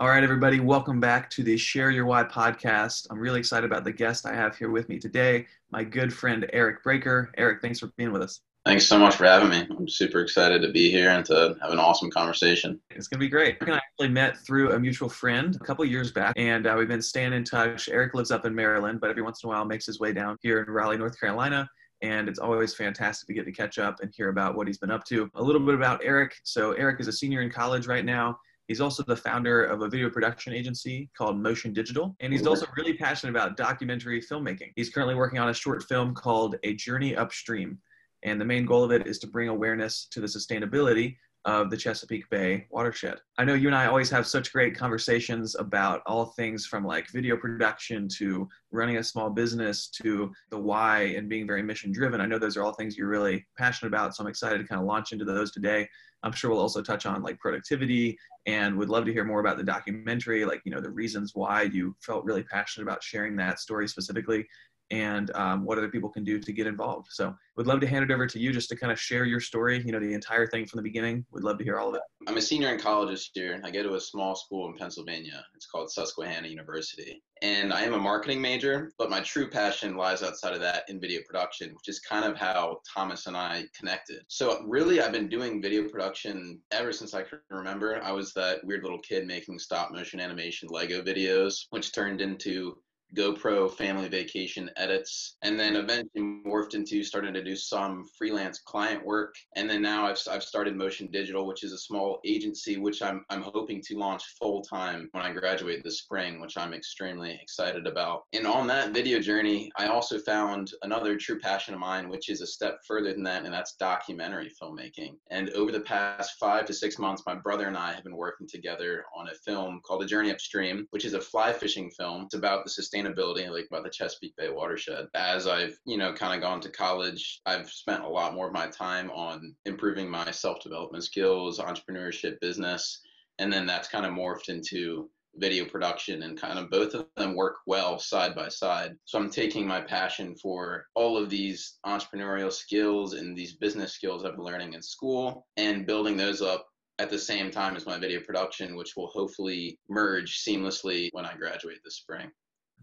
All right, everybody, welcome back to the Share Your Why podcast. I'm really excited about the guest I have here with me today, my good friend Eric Braker. Eric, thanks for being with us. Thanks so much for having me. I'm super excited to be here and to have an awesome conversation. It's going to be great. Eric and I actually met through a mutual friend a couple years back, and uh, we've been staying in touch. Eric lives up in Maryland, but every once in a while makes his way down here in Raleigh, North Carolina. And it's always fantastic to get to catch up and hear about what he's been up to. A little bit about Eric. So, Eric is a senior in college right now. He's also the founder of a video production agency called Motion Digital, and he's also really passionate about documentary filmmaking. He's currently working on a short film called A Journey Upstream, and the main goal of it is to bring awareness to the sustainability of the Chesapeake Bay watershed. I know you and I always have such great conversations about all things from like video production to running a small business to the why and being very mission driven. I know those are all things you're really passionate about, so I'm excited to kind of launch into those today. I'm sure we'll also touch on like productivity and would love to hear more about the documentary, like, you know, the reasons why you felt really passionate about sharing that story specifically and um, what other people can do to get involved. So we'd love to hand it over to you just to kind of share your story, you know, the entire thing from the beginning. We'd love to hear all of it. I'm a senior in college this year. I go to a small school in Pennsylvania. It's called Susquehanna University. And I am a marketing major, but my true passion lies outside of that in video production, which is kind of how Thomas and I connected. So really, I've been doing video production ever since I can remember. I was that weird little kid making stop motion animation Lego videos, which turned into GoPro family vacation edits, and then mm-hmm. eventually morphed into starting to do some freelance client work. And then now I've, I've started Motion Digital, which is a small agency, which I'm, I'm hoping to launch full time when I graduate this spring, which I'm extremely excited about. And on that video journey, I also found another true passion of mine, which is a step further than that, and that's documentary filmmaking. And over the past five to six months, my brother and I have been working together on a film called A Journey Upstream, which is a fly fishing film. It's about the sustainability sustainability, like about the Chesapeake Bay watershed. As I've, you know, kind of gone to college, I've spent a lot more of my time on improving my self development skills, entrepreneurship, business. And then that's kind of morphed into video production and kind of both of them work well side by side. So I'm taking my passion for all of these entrepreneurial skills and these business skills I've been learning in school and building those up at the same time as my video production, which will hopefully merge seamlessly when I graduate this spring.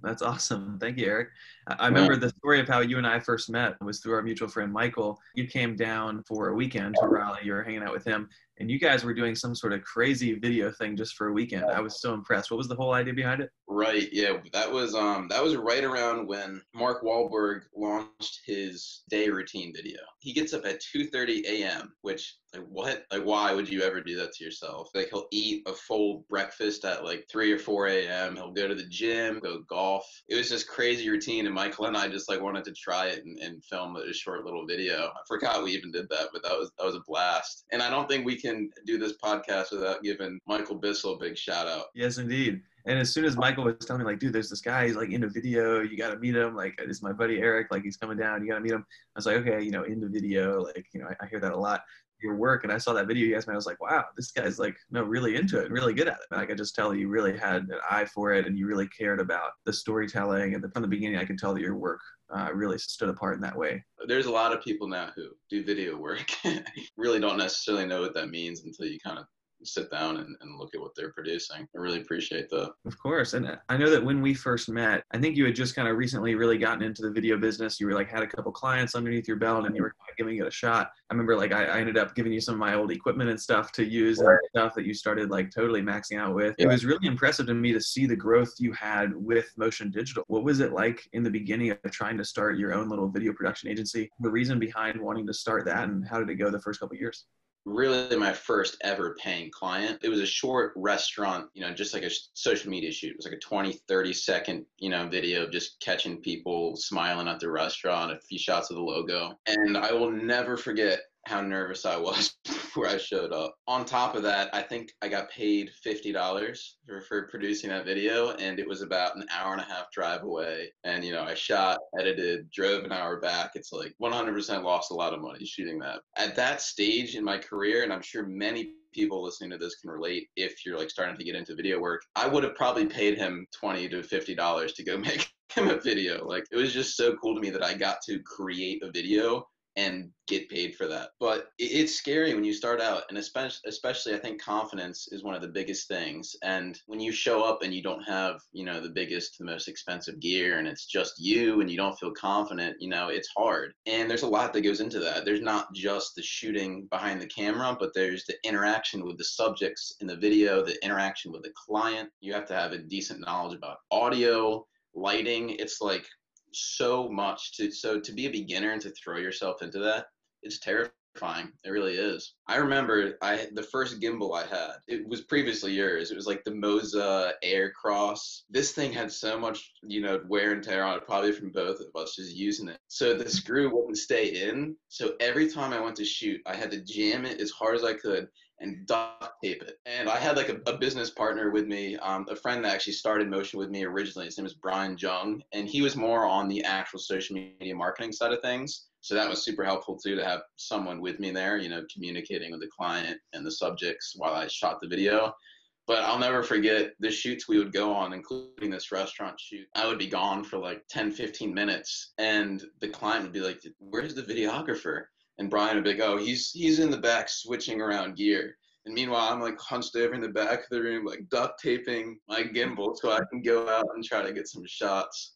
That's awesome. Thank you, Eric. I remember the story of how you and I first met was through our mutual friend Michael. You came down for a weekend to Raleigh. You were hanging out with him, and you guys were doing some sort of crazy video thing just for a weekend. I was so impressed. What was the whole idea behind it? Right. Yeah. That was um that was right around when Mark Wahlberg launched his day routine video. He gets up at 2:30 a.m. Which like what? Like why would you ever do that to yourself? Like he'll eat a full breakfast at like 3 or 4 a.m. He'll go to the gym, go golf. It was just crazy routine, and Michael and I just like wanted to try it and, and film a short little video. I forgot we even did that, but that was that was a blast. And I don't think we can do this podcast without giving Michael Bissell a big shout out. Yes, indeed. And as soon as Michael was telling me, like, dude, there's this guy, he's like in a video, you got to meet him. Like, it's my buddy Eric, like, he's coming down, you got to meet him. I was like, okay, you know, in the video, like, you know, I, I hear that a lot. Your work, and I saw that video you guys made. I was like, wow, this guy's like, no, really into it, really good at it. And I could just tell you really had an eye for it, and you really cared about the storytelling. And from the beginning, I could tell that your work uh, really stood apart in that way. There's a lot of people now who do video work, really don't necessarily know what that means until you kind of sit down and, and look at what they're producing. I really appreciate that. Of course. And uh, I know that when we first met, I think you had just kind of recently really gotten into the video business. You were like had a couple clients underneath your belt and you were giving it a shot. I remember like I, I ended up giving you some of my old equipment and stuff to use right. and stuff that you started like totally maxing out with. Yeah. It was really impressive to me to see the growth you had with Motion Digital. What was it like in the beginning of trying to start your own little video production agency? The reason behind wanting to start that and how did it go the first couple years? Really my first ever paying client. It was a short restaurant, you know, just like a social media shoot. It was like a 20, 30 second, you know, video of just catching people smiling at the restaurant, a few shots of the logo. And I will never forget how nervous I was before I showed up. On top of that, I think I got paid $50 for, for producing that video, and it was about an hour and a half drive away. And, you know, I shot, edited, drove an hour back. It's like 100% lost a lot of money shooting that. At that stage in my career, and I'm sure many people listening to this can relate if you're like starting to get into video work, I would have probably paid him 20 to $50 to go make him a video. Like, it was just so cool to me that I got to create a video and get paid for that. But it's scary when you start out, and especially, especially I think confidence is one of the biggest things. And when you show up and you don't have, you know, the biggest, the most expensive gear, and it's just you, and you don't feel confident, you know, it's hard. And there's a lot that goes into that. There's not just the shooting behind the camera, but there's the interaction with the subjects in the video, the interaction with the client. You have to have a decent knowledge about audio, lighting. It's like so much to so to be a beginner and to throw yourself into that it's terrifying. It really is. I remember i the first gimbal i had it was previously yours. It was like the moza air cross. This thing had so much you know wear and tear on it probably from both of us just using it. So the screw wouldn't stay in. So every time i went to shoot i had to jam it as hard as i could and duct tape it. And I had like a, a business partner with me, um, a friend that actually started Motion with me originally. His name is Brian Jung, and he was more on the actual social media marketing side of things. So that was super helpful too to have someone with me there, you know, communicating with the client and the subjects while I shot the video. But I'll never forget the shoots we would go on, including this restaurant shoot. I would be gone for like 10, 15 minutes, and the client would be like, Where's the videographer? And Brian would be like, "Oh, he's he's in the back switching around gear." And meanwhile, I'm like hunched over in the back of the room, like duct taping my gimbal so I can go out and try to get some shots.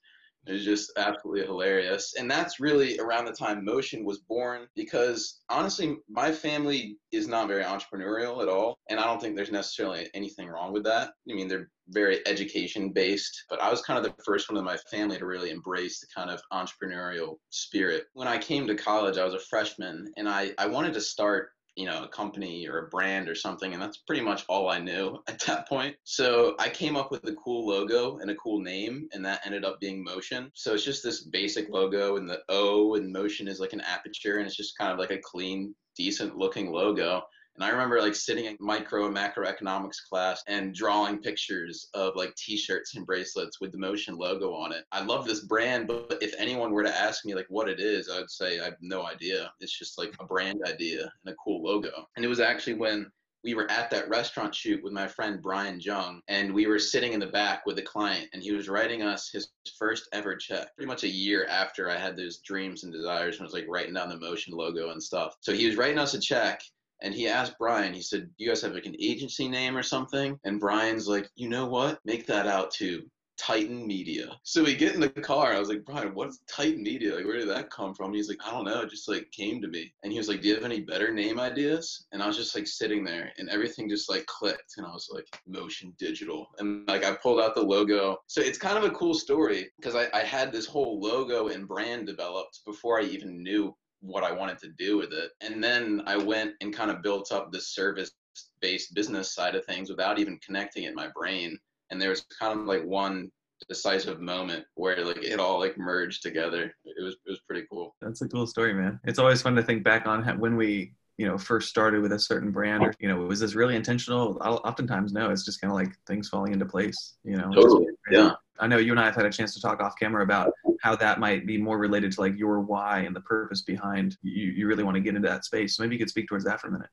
Was just absolutely hilarious. And that's really around the time Motion was born because honestly, my family is not very entrepreneurial at all. And I don't think there's necessarily anything wrong with that. I mean, they're very education based, but I was kind of the first one in my family to really embrace the kind of entrepreneurial spirit. When I came to college, I was a freshman and I, I wanted to start you know, a company or a brand or something. And that's pretty much all I knew at that point. So I came up with a cool logo and a cool name, and that ended up being Motion. So it's just this basic logo, and the O and Motion is like an aperture, and it's just kind of like a clean, decent looking logo. And I remember like sitting in micro and macroeconomics class and drawing pictures of like t-shirts and bracelets with the Motion logo on it. I love this brand, but if anyone were to ask me like what it is, I would say I have no idea. It's just like a brand idea and a cool logo. And it was actually when we were at that restaurant shoot with my friend Brian Jung, and we were sitting in the back with a client, and he was writing us his first ever check, pretty much a year after I had those dreams and desires, and was like writing down the motion logo and stuff. So he was writing us a check, and he asked Brian, he said, You guys have like an agency name or something? And Brian's like, You know what? Make that out to Titan Media. So we get in the car. I was like, Brian, what's Titan Media? Like, where did that come from? He's like, I don't know. It just like came to me. And he was like, Do you have any better name ideas? And I was just like sitting there and everything just like clicked. And I was like, Motion Digital. And like I pulled out the logo. So it's kind of a cool story because I, I had this whole logo and brand developed before I even knew what I wanted to do with it. And then I went and kind of built up the service based business side of things without even connecting it in my brain. And there was kind of like one decisive moment where like it all like merged together. It was it was pretty cool. That's a cool story, man. It's always fun to think back on when we you know first started with a certain brand or you know was this really intentional oftentimes no it's just kind of like things falling into place you know totally yeah i know you and i have had a chance to talk off camera about how that might be more related to like your why and the purpose behind you, you really want to get into that space. So maybe you could speak towards that for a minute.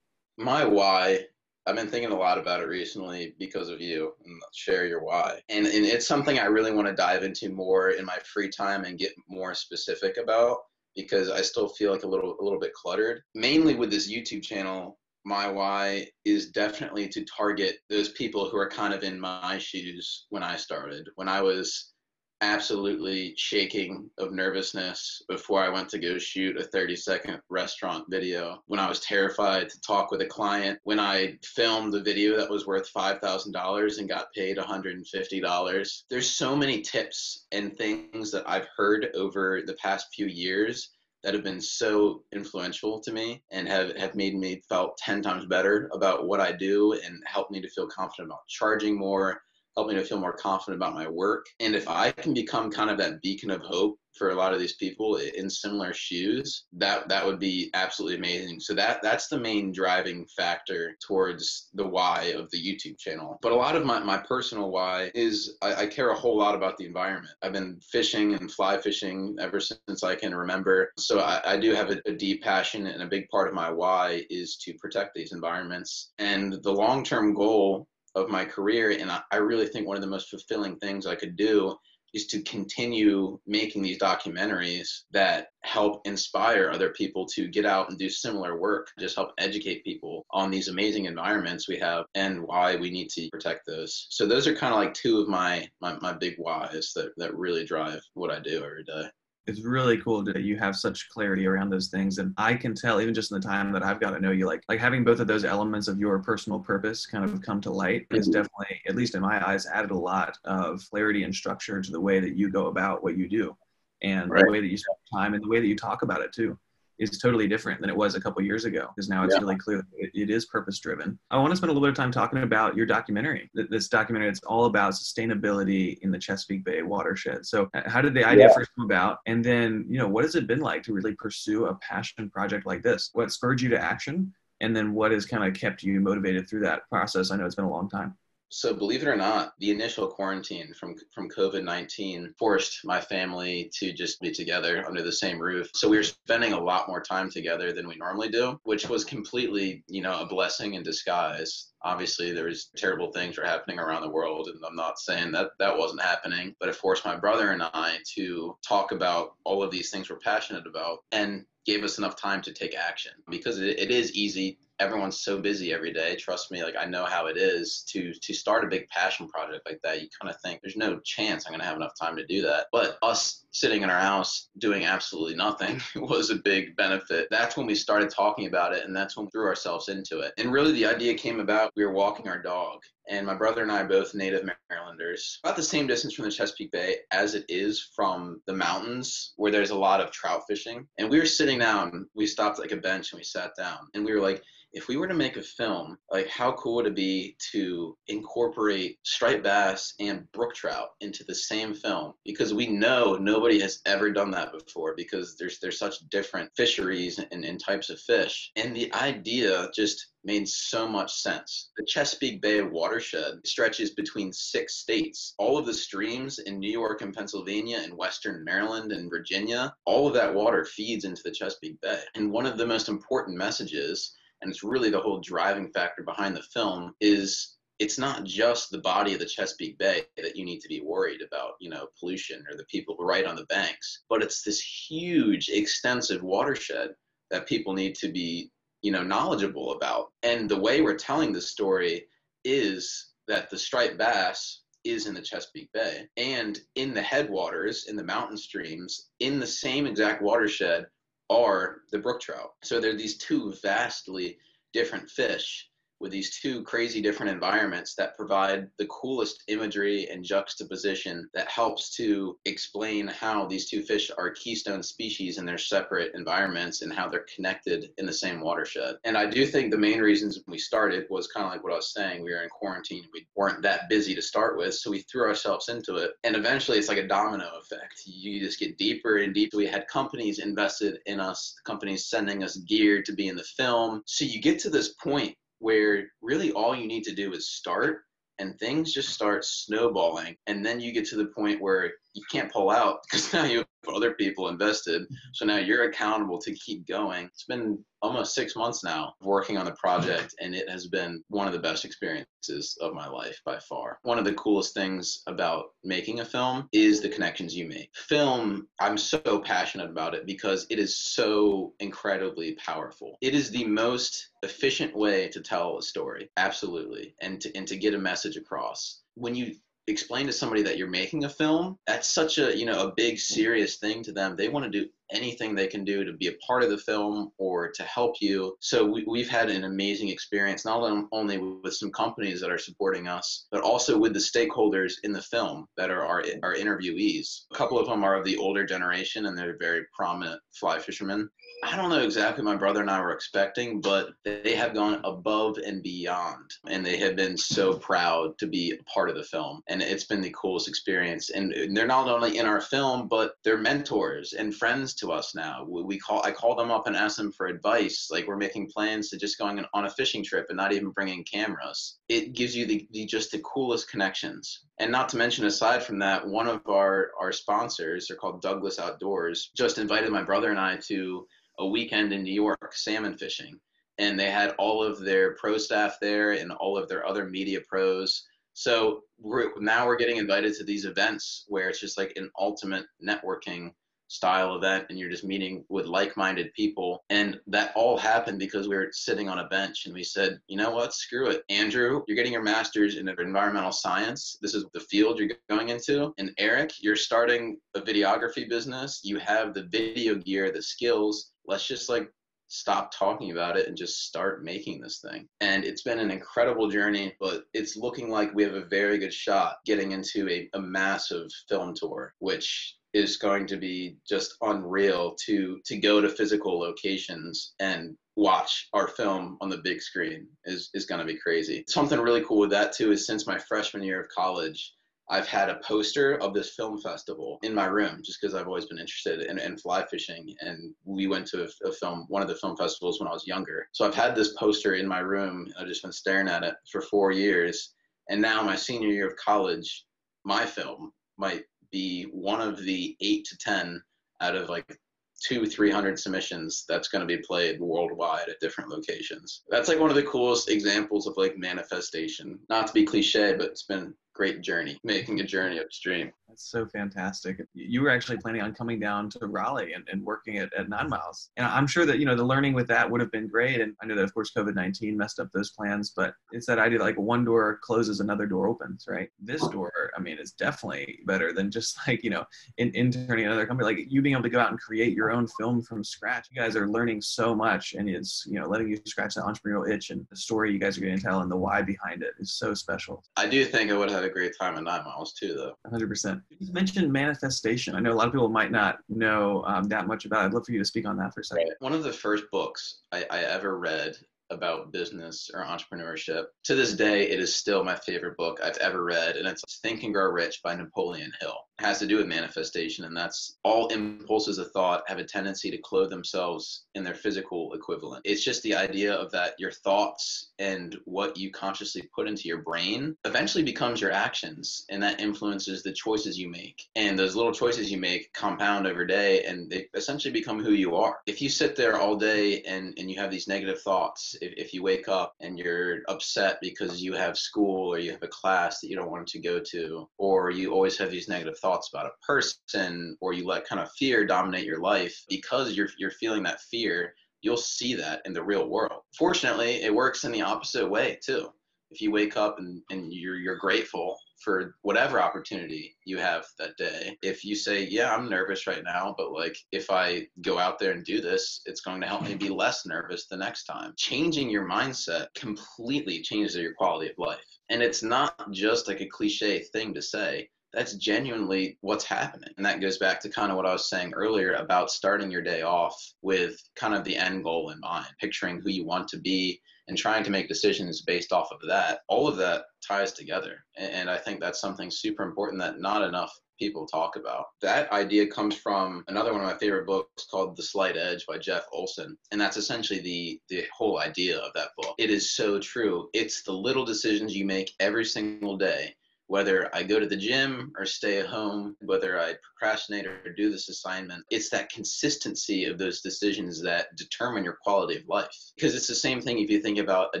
My why I've been thinking a lot about it recently because of you and share your why. And, and it's something I really want to dive into more in my free time and get more specific about because I still feel like a little a little bit cluttered. Mainly with this YouTube channel, my why is definitely to target those people who are kind of in my shoes when I started. When I was absolutely shaking of nervousness before I went to go shoot a 30 second restaurant video. When I was terrified to talk with a client, when I filmed a video that was worth $5,000 and got paid $150. There's so many tips and things that I've heard over the past few years that have been so influential to me and have, have made me felt 10 times better about what I do and helped me to feel confident about charging more help me to feel more confident about my work. And if I can become kind of that beacon of hope for a lot of these people in similar shoes, that that would be absolutely amazing. So that that's the main driving factor towards the why of the YouTube channel. But a lot of my, my personal why is I, I care a whole lot about the environment. I've been fishing and fly fishing ever since I can remember. So I, I do have a, a deep passion and a big part of my why is to protect these environments. And the long term goal of my career and I, really think one of the most fulfilling things i could do is to continue making these documentaries that help inspire other people to get out and do similar work, just help educate people on these amazing environments we have and why we need to protect those. So those are kind of like two of my, my, my big whys that, that really drive what I do every day it's really cool that you have such clarity around those things and i can tell even just in the time that i've got to know you like like having both of those elements of your personal purpose kind of come to light is mm-hmm. definitely at least in my eyes added a lot of clarity and structure to the way that you go about what you do and right. the way that you spend time and the way that you talk about it too is totally different than it was a couple years ago because now it's yeah. really clear it, it is purpose driven. I want to spend a little bit of time talking about your documentary. This documentary it's all about sustainability in the Chesapeake Bay watershed. So how did the idea yeah. first come about and then, you know, what has it been like to really pursue a passion project like this? What spurred you to action? And then what has kind of kept you motivated through that process? I know it's been a long time. So believe it or not, the initial quarantine from from COVID-19 forced my family to just be together under the same roof. So we were spending a lot more time together than we normally do, which was completely, you know, a blessing in disguise. Obviously, there was terrible things were happening around the world, and I'm not saying that that wasn't happening, but it forced my brother and I to talk about all of these things we're passionate about and gave us enough time to take action because it, it is easy everyone's so busy every day trust me like i know how it is to to start a big passion project like that. You kind of think there's no chance i'm going to have enough time to do that. But us sitting in our house doing absolutely nothing was a big benefit. That's when we started talking about it and that's when we threw ourselves into it. And really the idea came about we were walking our dog and my brother and I are both native Marylanders, about the same distance from the Chesapeake Bay as it is from the mountains where there's a lot of trout fishing. And we were sitting down, we stopped like a bench and we sat down and we were like, if we were to make a film, like how cool would it be to incorporate striped bass and brook trout into the same film? Because we know nobody has ever done that before because there's there's such different fisheries and, and types of fish. And the idea just made so much sense. The Chesapeake Bay watershed stretches between six states. All of the streams in New York and Pennsylvania and Western Maryland and Virginia, all of that water feeds into the Chesapeake Bay. And one of the most important messages and it's really the whole driving factor behind the film is it's not just the body of the Chesapeake Bay that you need to be worried about, you know, pollution or the people right on the banks, but it's this huge, extensive watershed that people need to be, you know, knowledgeable about. And the way we're telling the story is that the striped bass is in the Chesapeake Bay and in the headwaters, in the mountain streams, in the same exact watershed are the brook trout. So they're these two vastly different fish with these two crazy different environments that provide the coolest imagery and juxtaposition that helps to explain how these two fish are keystone species in their separate environments and how they're connected in the same watershed. And I do think the main reasons we started was kind of like what I was saying. We were in quarantine. We weren't that busy to start with. So we threw ourselves into it. And eventually it's like a domino effect. You just get deeper and deeper. We had companies invested in us, companies sending us gear to be in the film. So you get to this point where really all you need to do is start and things just start snowballing. And then you get to the point where you can't pull out because now you other people invested. So now you're accountable to keep going. It's been almost six months now working on the project and it has been one of the best experiences of my life by far. One of the coolest things about making a film is the connections you make. Film i'm so passionate about it because it is so incredibly powerful. It is the most efficient way to tell a story absolutely and to, and to get a message across. When you explain to somebody that you're making a film that's such a you know a big serious thing to them. They want to do anything they can do to be a part of the film or to help you so we, have had an amazing experience not only with some companies that are supporting us but also with the stakeholders in the film that are our, our interviewees a couple of them are of the older generation and they're very prominent fly fishermen I don't know exactly my brother and I were expecting, but they have gone above and beyond. And they have been so proud to be a part of the film. And it's been the coolest experience. And they're not only in our film, but they're mentors and friends to us now. We call I call them up and ask them for advice. Like we're making plans to just going on a fishing trip and not even bringing cameras. It gives you the, the just the coolest connections. And not to mention, aside from that, one of our, our sponsors, they're called Douglas Outdoors, just invited my brother and I to a weekend in New York salmon fishing. And they had all of their pro staff there and all of their other media pros So we're now we're getting invited to these events where it's just like an ultimate networking style event and you're just meeting with like-minded people. And that all happened because we were sitting on a bench and we said you know what? Screw it. Andrew you're getting your master's in environmental science. This is the field you're going into. And eric you're starting a videography business. You have the video gear the skills. Let's just like stop talking about it and just start making this thing. And it's been an incredible journey, but it's looking like we have a very good shot getting into a, a massive film tour, which is going to be just unreal to to go to physical locations and watch our film on the big screen is is going to be crazy. Something really cool with that too is since my freshman year of college, I've had a poster of this film festival in my room just because I've always been interested in, in fly fishing. And we went to a, a, film, one of the film festivals when I was younger. So I've had this poster in my room. I've just been staring at it for four years. And now, my senior year of college, my film might be one of the eight to 10 out of like two, 300 submissions that's going to be played worldwide at different locations. That's like one of the coolest examples of like manifestation. Not to be cliche, but it's been great journey, making a journey upstream. That's so fantastic. You were actually planning on coming down to Raleigh and, and working at, at Nine Miles. And I'm sure that, you know, the learning with that would have been great. And I know that, of course, COVID 19 messed up those plans, but it's that idea like one door closes, another door opens, right? This door, I mean, is definitely better than just like, you know, in, interning another company. Like you being able to go out and create your own film from scratch. You guys are learning so much and it's, you know, letting you scratch that entrepreneurial itch and the story you guys are going to tell and the why behind it is so special. I do think I would have a great time at Nine Miles too, though. 100%. You mentioned manifestation. I know a lot of people might not know um, that much about it. I'd love for you to speak on that for a second. One of the first books I, I ever read about business or entrepreneurship. To this day, it is still my favorite book I've ever read, and it's Think and Grow Rich by Napoleon Hill It has to do with manifestation, and that's all impulses of thought have a tendency to clothe themselves in their physical equivalent. It's just the idea of that your thoughts and what you consciously put into your brain eventually becomes your actions, and that influences the choices you make. And those little choices you make compound over day, and they essentially become who you are. If you sit there all day and, and you have these negative thoughts, if, if you wake up and you're upset because you have school or you have a class that you don't want to go to, or you always have these negative thoughts, about a person or you let kind of fear dominate your life because you're you're feeling that fear you'll see that in the real world. Fortunately it works in the opposite way too if you wake up and, and you're you're grateful for whatever opportunity you have that day if you say yeah i'm nervous right now but like if i go out there and do this it's going to help me be less nervous the next time. Changing your mindset completely changes your quality of life. And it's not just like a cliche thing to say. That's genuinely what's happening. And that goes back to kind of what I was saying earlier about starting your day off with kind of the end goal in mind, picturing who you want to be and trying to make decisions based off of that. All of that ties together. And I think that's something super important that not enough people talk about. That idea comes from another one of my favorite books called The Slight Edge by Jeff Olson. And that's essentially the the whole idea of that book. It is so true. It's the little decisions you make every single day whether I go to the gym or stay at home, whether I procrastinate or do this assignment, it's that consistency of those decisions that determine your quality of life. Because it's the same thing if you think about a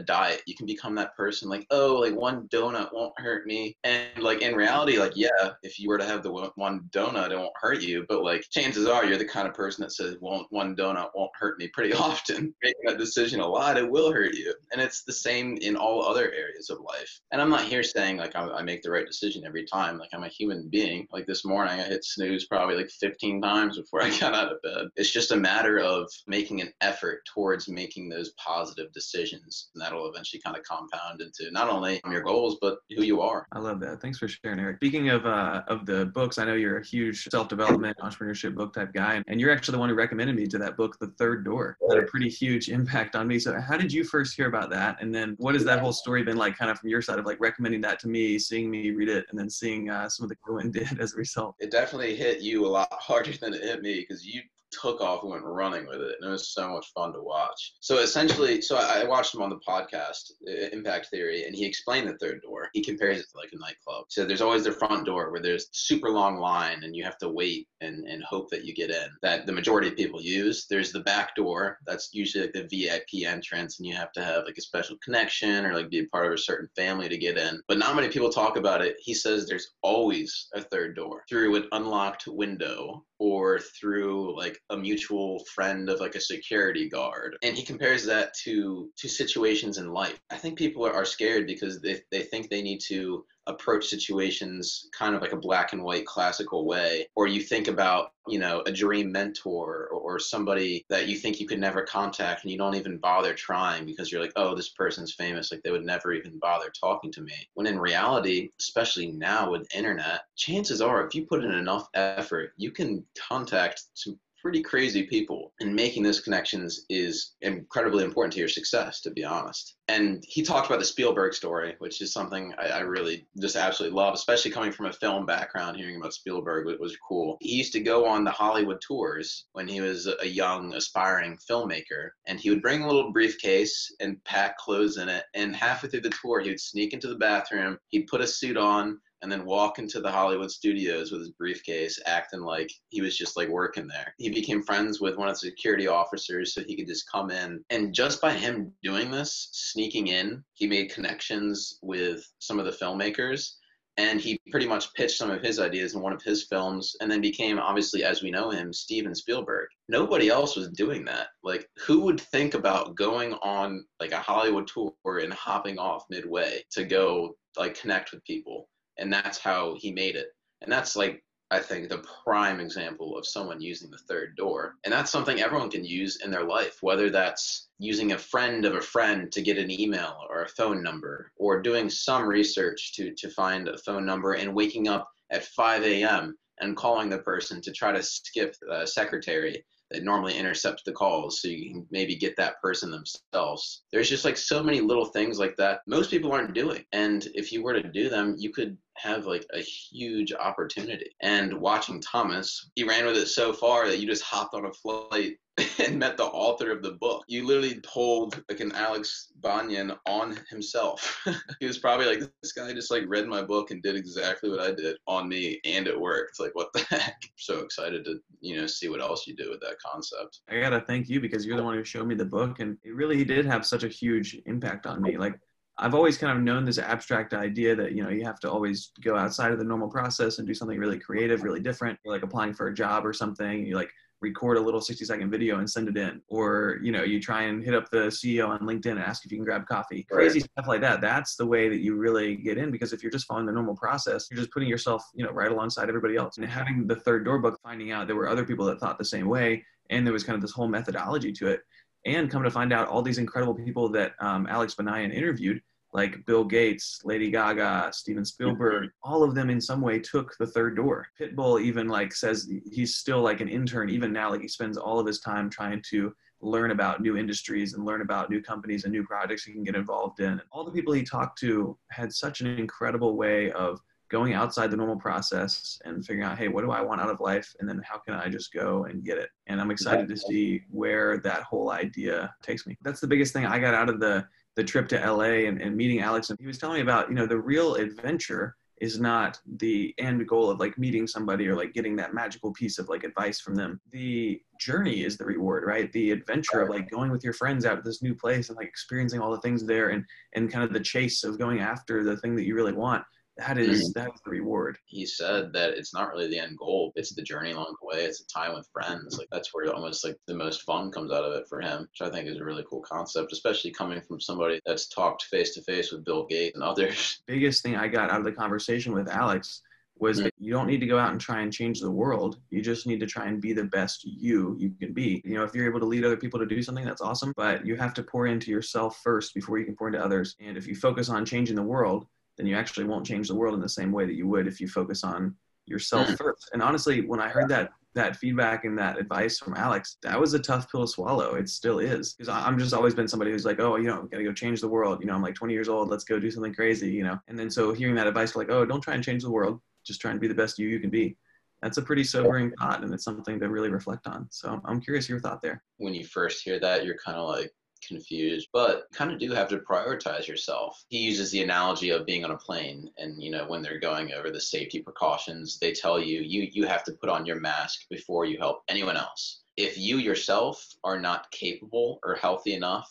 diet. You can become that person like, oh, like one donut won't hurt me. And like in reality, like, yeah, if you were to have the one donut, it won't hurt you. But like chances are you're the kind of person that says, well, one donut won't hurt me pretty often. Making that decision a lot, it will hurt you. And it's the same in all other areas of life. And I'm not here saying like I, I make the right decision every time. Like I'm a human being. Like this morning, I hit snooze probably like 15 times before I got out of bed. It's just a matter of making an effort towards making those positive decisions, and that'll eventually kind of compound into not only your goals but who you are. I love that. Thanks for sharing, Eric. Speaking of uh, of the books, I know you're a huge self development entrepreneurship book type guy, and you're actually the one who recommended me to that book, The Third Door. It had a pretty huge impact on me. So how did you first hear about that, and then what has that whole story been like, kind of from your side of like recommending that to me, seeing me read it, and then seeing uh, some of the Cohen did as a result. It definitely hit you a lot harder than it hit me because you took off and went running with it, and it was so much fun to watch. So essentially, so I, watched him on the podcast Impact Theory, and he explained the third door. He compares it to like a nightclub. So there's always the front door where there's super long line, and you have to wait and and hope that you get in. That the majority of people use. There's the back door. That's usually like the VIP entrance, and you have to have like a special connection or like be a part of a certain family to get in. But not many people talk about it. He says there's always a third door through an unlocked window or through like a mutual friend of like a security guard. And he compares that to to situations in life. I think people are scared because they, they think they need to approach situations kind of like a black and white classical way or you think about you know a dream mentor or, somebody that you think you could never contact and you don't even bother trying because you're like oh this person's famous like they would never even bother talking to me. When in reality especially now with internet chances are if you put in enough effort you can contact some pretty crazy people and making those connections is incredibly important to your success to be honest. And he talked about the spielberg story which is something I, I, really just absolutely love especially coming from a film background hearing about spielberg was, was cool. He used to go on the hollywood tours when he was a young aspiring filmmaker and he would bring a little briefcase and pack clothes in it and halfway through the tour he would sneak into the bathroom he'd put a suit on and then walk into the Hollywood studios with his briefcase, acting like he was just like working there. He became friends with one of the security officers so he could just come in. And just by him doing this, sneaking in, he made connections with some of the filmmakers. And he pretty much pitched some of his ideas in one of his films and then became, obviously, as we know him, Steven Spielberg. Nobody else was doing that. Like, who would think about going on like a Hollywood tour and hopping off midway to go like connect with people? And that's how he made it. And that's like I think the prime example of someone using the third door. And that's something everyone can use in their life, whether that's using a friend of a friend to get an email or a phone number, or doing some research to, to find a phone number and waking up at 5 a.m. and calling the person to try to skip the secretary that normally intercepts the calls so you can maybe get that person themselves. There's just like so many little things like that most people aren't doing. And if you were to do them, you could have like a huge opportunity. And watching Thomas, he ran with it so far that you just hopped on a flight and met the author of the book. You literally pulled like an Alex Banayan on himself. he was probably like, this guy just like read my book and did exactly what I did on me and it worked. It's like, what the heck? so excited to, you know, see what else you do with that concept. I gotta thank you because you're the one who showed me the book and it really did have such a huge impact on me. Like I've always kind of known this abstract idea that you know you have to always go outside of the normal process and do something really creative, really different. You're like applying for a job or something. You like record a little 60 second video and send it in or you know you try and hit up the ceo on linkedin and ask if you can grab coffee right. crazy stuff like that that's the way that you really get in because if you're just following the normal process you're just putting yourself you know right alongside everybody else and having the third door book finding out there were other people that thought the same way and there was kind of this whole methodology to it and come to find out all these incredible people that um, alex Banayan interviewed like Bill Gates, Lady Gaga, Steven Spielberg, all of them in some way took the third door. Pitbull even like says he's still like an intern even now like he spends all of his time trying to learn about new industries and learn about new companies and new projects he can get involved in. All the people he talked to had such an incredible way of going outside the normal process and figuring out, hey, what do I want out of life? And then how can I just go and get it? And I'm excited to see where that whole idea takes me. That's the biggest thing I got out of the the trip to LA and, and meeting Alex. And he was telling me about, you know, the real adventure is not the end goal of like meeting somebody or like getting that magical piece of like advice from them. The journey is the reward, right? The adventure of like going with your friends out to this new place and like experiencing all the things there and and kind of the chase of going after the thing that you really want that is mm-hmm. that's the reward. He said that it's not really the end goal; it's the journey along the way. It's a time with friends. Like that's where almost like the most fun comes out of it for him, which I think is a really cool concept, especially coming from somebody that's talked face to face with Bill Gates and others. Biggest thing I got out of the conversation with Alex was mm-hmm. you don't need to go out and try and change the world. You just need to try and be the best you you can be. You know, if you're able to lead other people to do something, that's awesome. But you have to pour into yourself first before you can pour into others. And if you focus on changing the world, then you actually won't change the world in the same way that you would if you focus on yourself mm. first. And honestly, when I heard that that feedback and that advice from Alex, that was a tough pill to swallow. It still is. Because I'm just always been somebody who's like, oh, you know, I've gotta go change the world. You know, I'm like 20 years old. Let's go do something crazy. You know, and then so hearing that advice, like, oh, don't try and change the world. Just try and be the best you you can be. that's a pretty sobering thought and it's something to really reflect on. So I'm curious your thought there. When you first hear that, you're kind of like, confused, but kind of do have to prioritize yourself. He uses the analogy of being on a plane and you know when they're going over the safety precautions, they tell you you you have to put on your mask before you help anyone else. If you yourself are not capable or healthy enough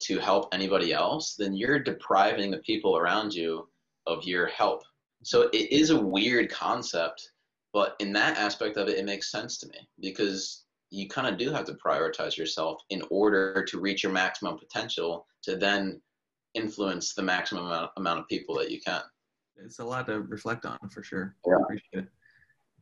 to help anybody else, then you're depriving the people around you of your help. So it is a weird concept, but in that aspect of it, it makes sense to me because you kind of do have to prioritize yourself in order to reach your maximum potential to then influence the maximum amount, amount of people that you can. It's a lot to reflect on for sure. Yeah. I appreciate it.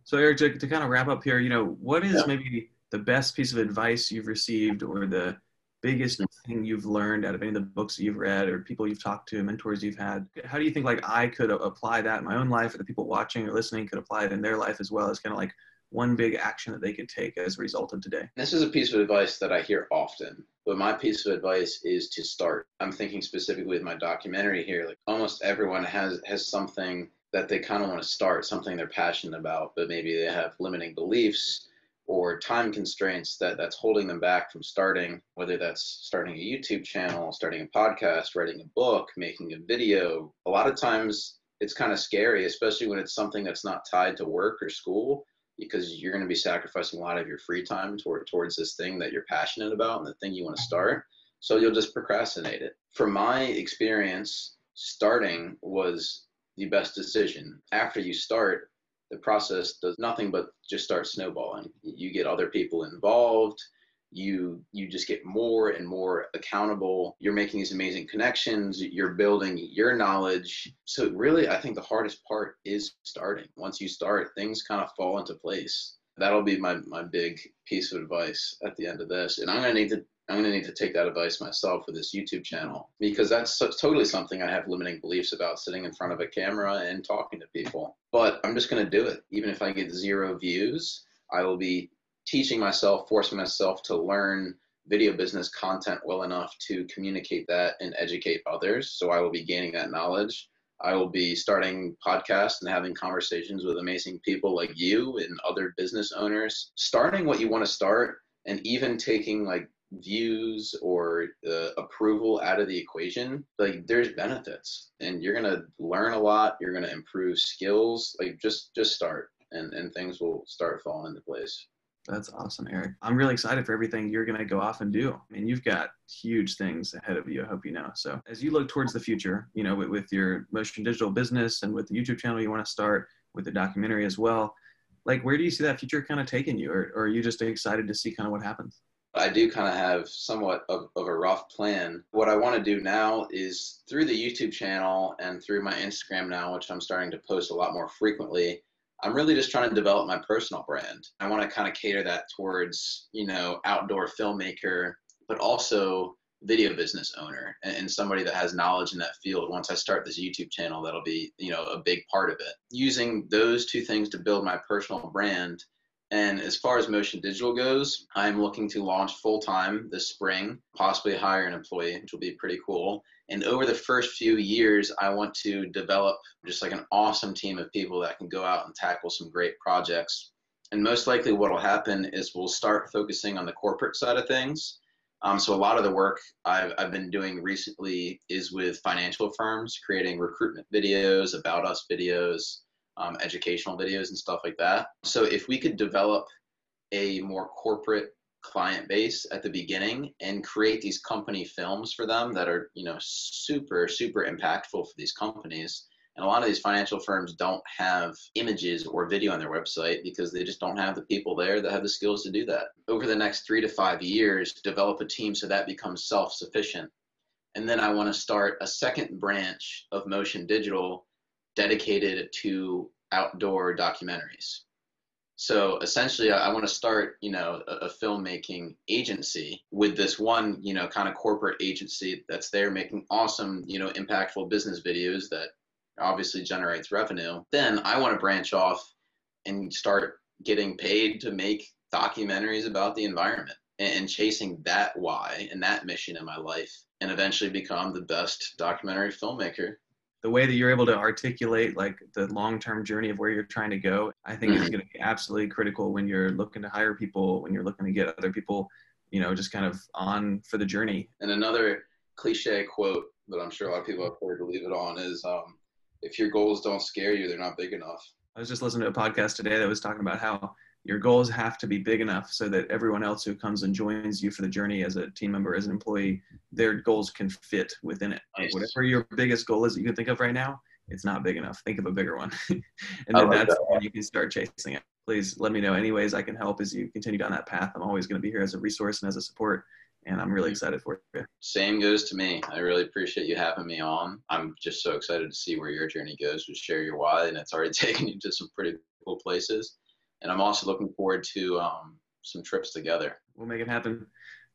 So Eric, to, to kind of wrap up here, you know, what is Yeah. maybe the best piece of advice you've received or the biggest Mm. thing you've learned out of any of the books that you've read or people you've talked to, mentors you've had? How do you think like I could apply that in my own life or the people watching or listening could apply it in their life as well as kind of like one big action that they could take as a result of today? This is a piece of advice that I hear often, but my piece of advice is to start. I'm thinking specifically with my documentary here. Like almost everyone has has something that they kind of want to start, something they're passionate about, but maybe they have limiting beliefs or time constraints that that's holding them back from starting. Whether that's starting a YouTube channel, starting a podcast, writing a book, making a video. A lot of times it's kind of scary, especially when it's something that's not tied to work or school because you're going to be sacrificing a lot of your free time toward, towards this thing that you're passionate about and the thing you want to start. So you'll just procrastinate it. From my experience, starting was the best decision. After you start, the process does nothing but just start snowballing. You get other people involved. You you just get more and more accountable. You're making these amazing connections. You're building your knowledge. So really, I think the hardest part is starting. Once you start, things kind of fall into place. That'll be my my big piece of advice at the end of this. And I'm gonna need to I'm gonna need to take that advice myself for this YouTube channel because that's so, totally something I have limiting beliefs about sitting in front of a camera and talking to people. But I'm just gonna do it, even if I get zero views. I will be teaching myself, forcing myself to learn video business content well enough to communicate that and educate others. So I will be gaining that knowledge. I will be starting podcasts and having conversations with amazing people like you and other business owners. Starting what you want to start and even taking like views or uh, approval out of the equation, like there's benefits and you're going to learn a lot. You're going to improve skills. Like just, just start and, and things will start falling into place. That's awesome, Eric. I'm really excited for everything you're going to go off and do. I mean, you've got huge things ahead of you. I hope you know. So, as you look towards the future, you know, with, with your motion digital business and with the YouTube channel you want to start, with the documentary as well, like where do you see that future kind of taking you, or, or are you just excited to see kind of what happens? I do kind of have somewhat of, of a rough plan. What I want to do now is through the YouTube channel and through my Instagram now, which I'm starting to post a lot more frequently. I'm really just trying to develop my personal brand. I want to kind of cater that towards, you know, outdoor filmmaker, but also video business owner and, somebody that has knowledge in that field. Once I start this YouTube channel, that'll be, you know, a big part of it. Using those two things to build my personal brand. And as far as Motion Digital goes, I'm looking to launch full time this spring, possibly hire an employee, which will be pretty cool. And over the first few years, I want to develop just like an awesome team of people that can go out and tackle some great projects. And most likely, what will happen is we'll start focusing on the corporate side of things. Um, so, a lot of the work I've, I've been doing recently is with financial firms, creating recruitment videos, about us videos, um, educational videos, and stuff like that. So, if we could develop a more corporate client base at the beginning and create these company films for them that are you know super super impactful for these companies. And a lot of these financial firms don't have images or video on their website because they just don't have the people there that have the skills to do that. Over the next three to five years develop a team so that becomes self-sufficient. And then i want to start a second branch of motion digital dedicated to outdoor documentaries so essentially, I, I want to start, you know, a, a filmmaking agency with this one, you know, kind of corporate agency that's there making awesome, you know, impactful business videos that obviously generates revenue. Then I want to branch off and start getting paid to make documentaries about the environment and, and chasing that why and that mission in my life and eventually become the best documentary filmmaker the way that you're able to articulate like the long-term journey of where you're trying to go, I think mm-hmm. is going to be absolutely critical when you're looking to hire people, when you're looking to get other people, you know, just kind of on for the journey. And another cliche quote that I'm sure a lot of people have heard to leave it on is, um, "If your goals don't scare you, they're not big enough." I was just listening to a podcast today that was talking about how your goals have to be big enough so that everyone else who comes and joins you for the journey as a team member, as an employee, their goals can fit within it. Nice. Whatever your biggest goal is that you can think of right now, it's not big enough. Think of a bigger one. and then like that's that when you can start chasing it. Please let me know any ways I can help as you continue down that path. I'm always going to be here as a resource and as a support. And I'm really excited for you. Same goes to me. I really appreciate you having me on. I'm just so excited to see where your journey goes. To share your why, and it's already taken you to some pretty cool places and I'm also looking forward to um, some trips together. We'll make it happen.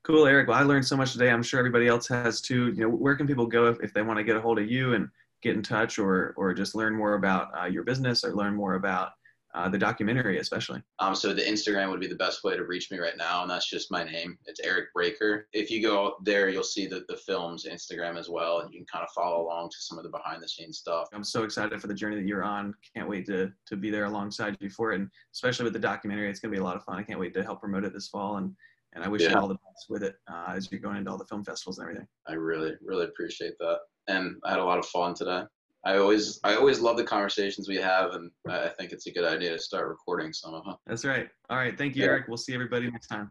Cool, Eric. Well, I learned so much today. I'm sure everybody else has too. You know, where can people go if, if they want to get a hold of you and get in touch, or or just learn more about uh, your business, or learn more about uh, the documentary especially? Um, so the Instagram would be the best way to reach me right now, and that's just my name. It's Eric Braker. If you go there, you'll see the, the film's Instagram as well, and you can kind of follow along to some of the behind the scenes stuff. I'm so excited for the journey that you're on. Can't wait to to be there alongside you for it, and especially with the documentary, it's gonna be a lot of fun. I can't wait to help promote it this fall, and and I wish yeah. you all the best with it uh, as you're going into all the film festivals and everything. I really really appreciate that, and I had a lot of fun today. I always I always love the conversations we have, and I think it's a good idea to start recording some of them. That's right. All right. Thank you, yeah. Eric. We'll see everybody next time.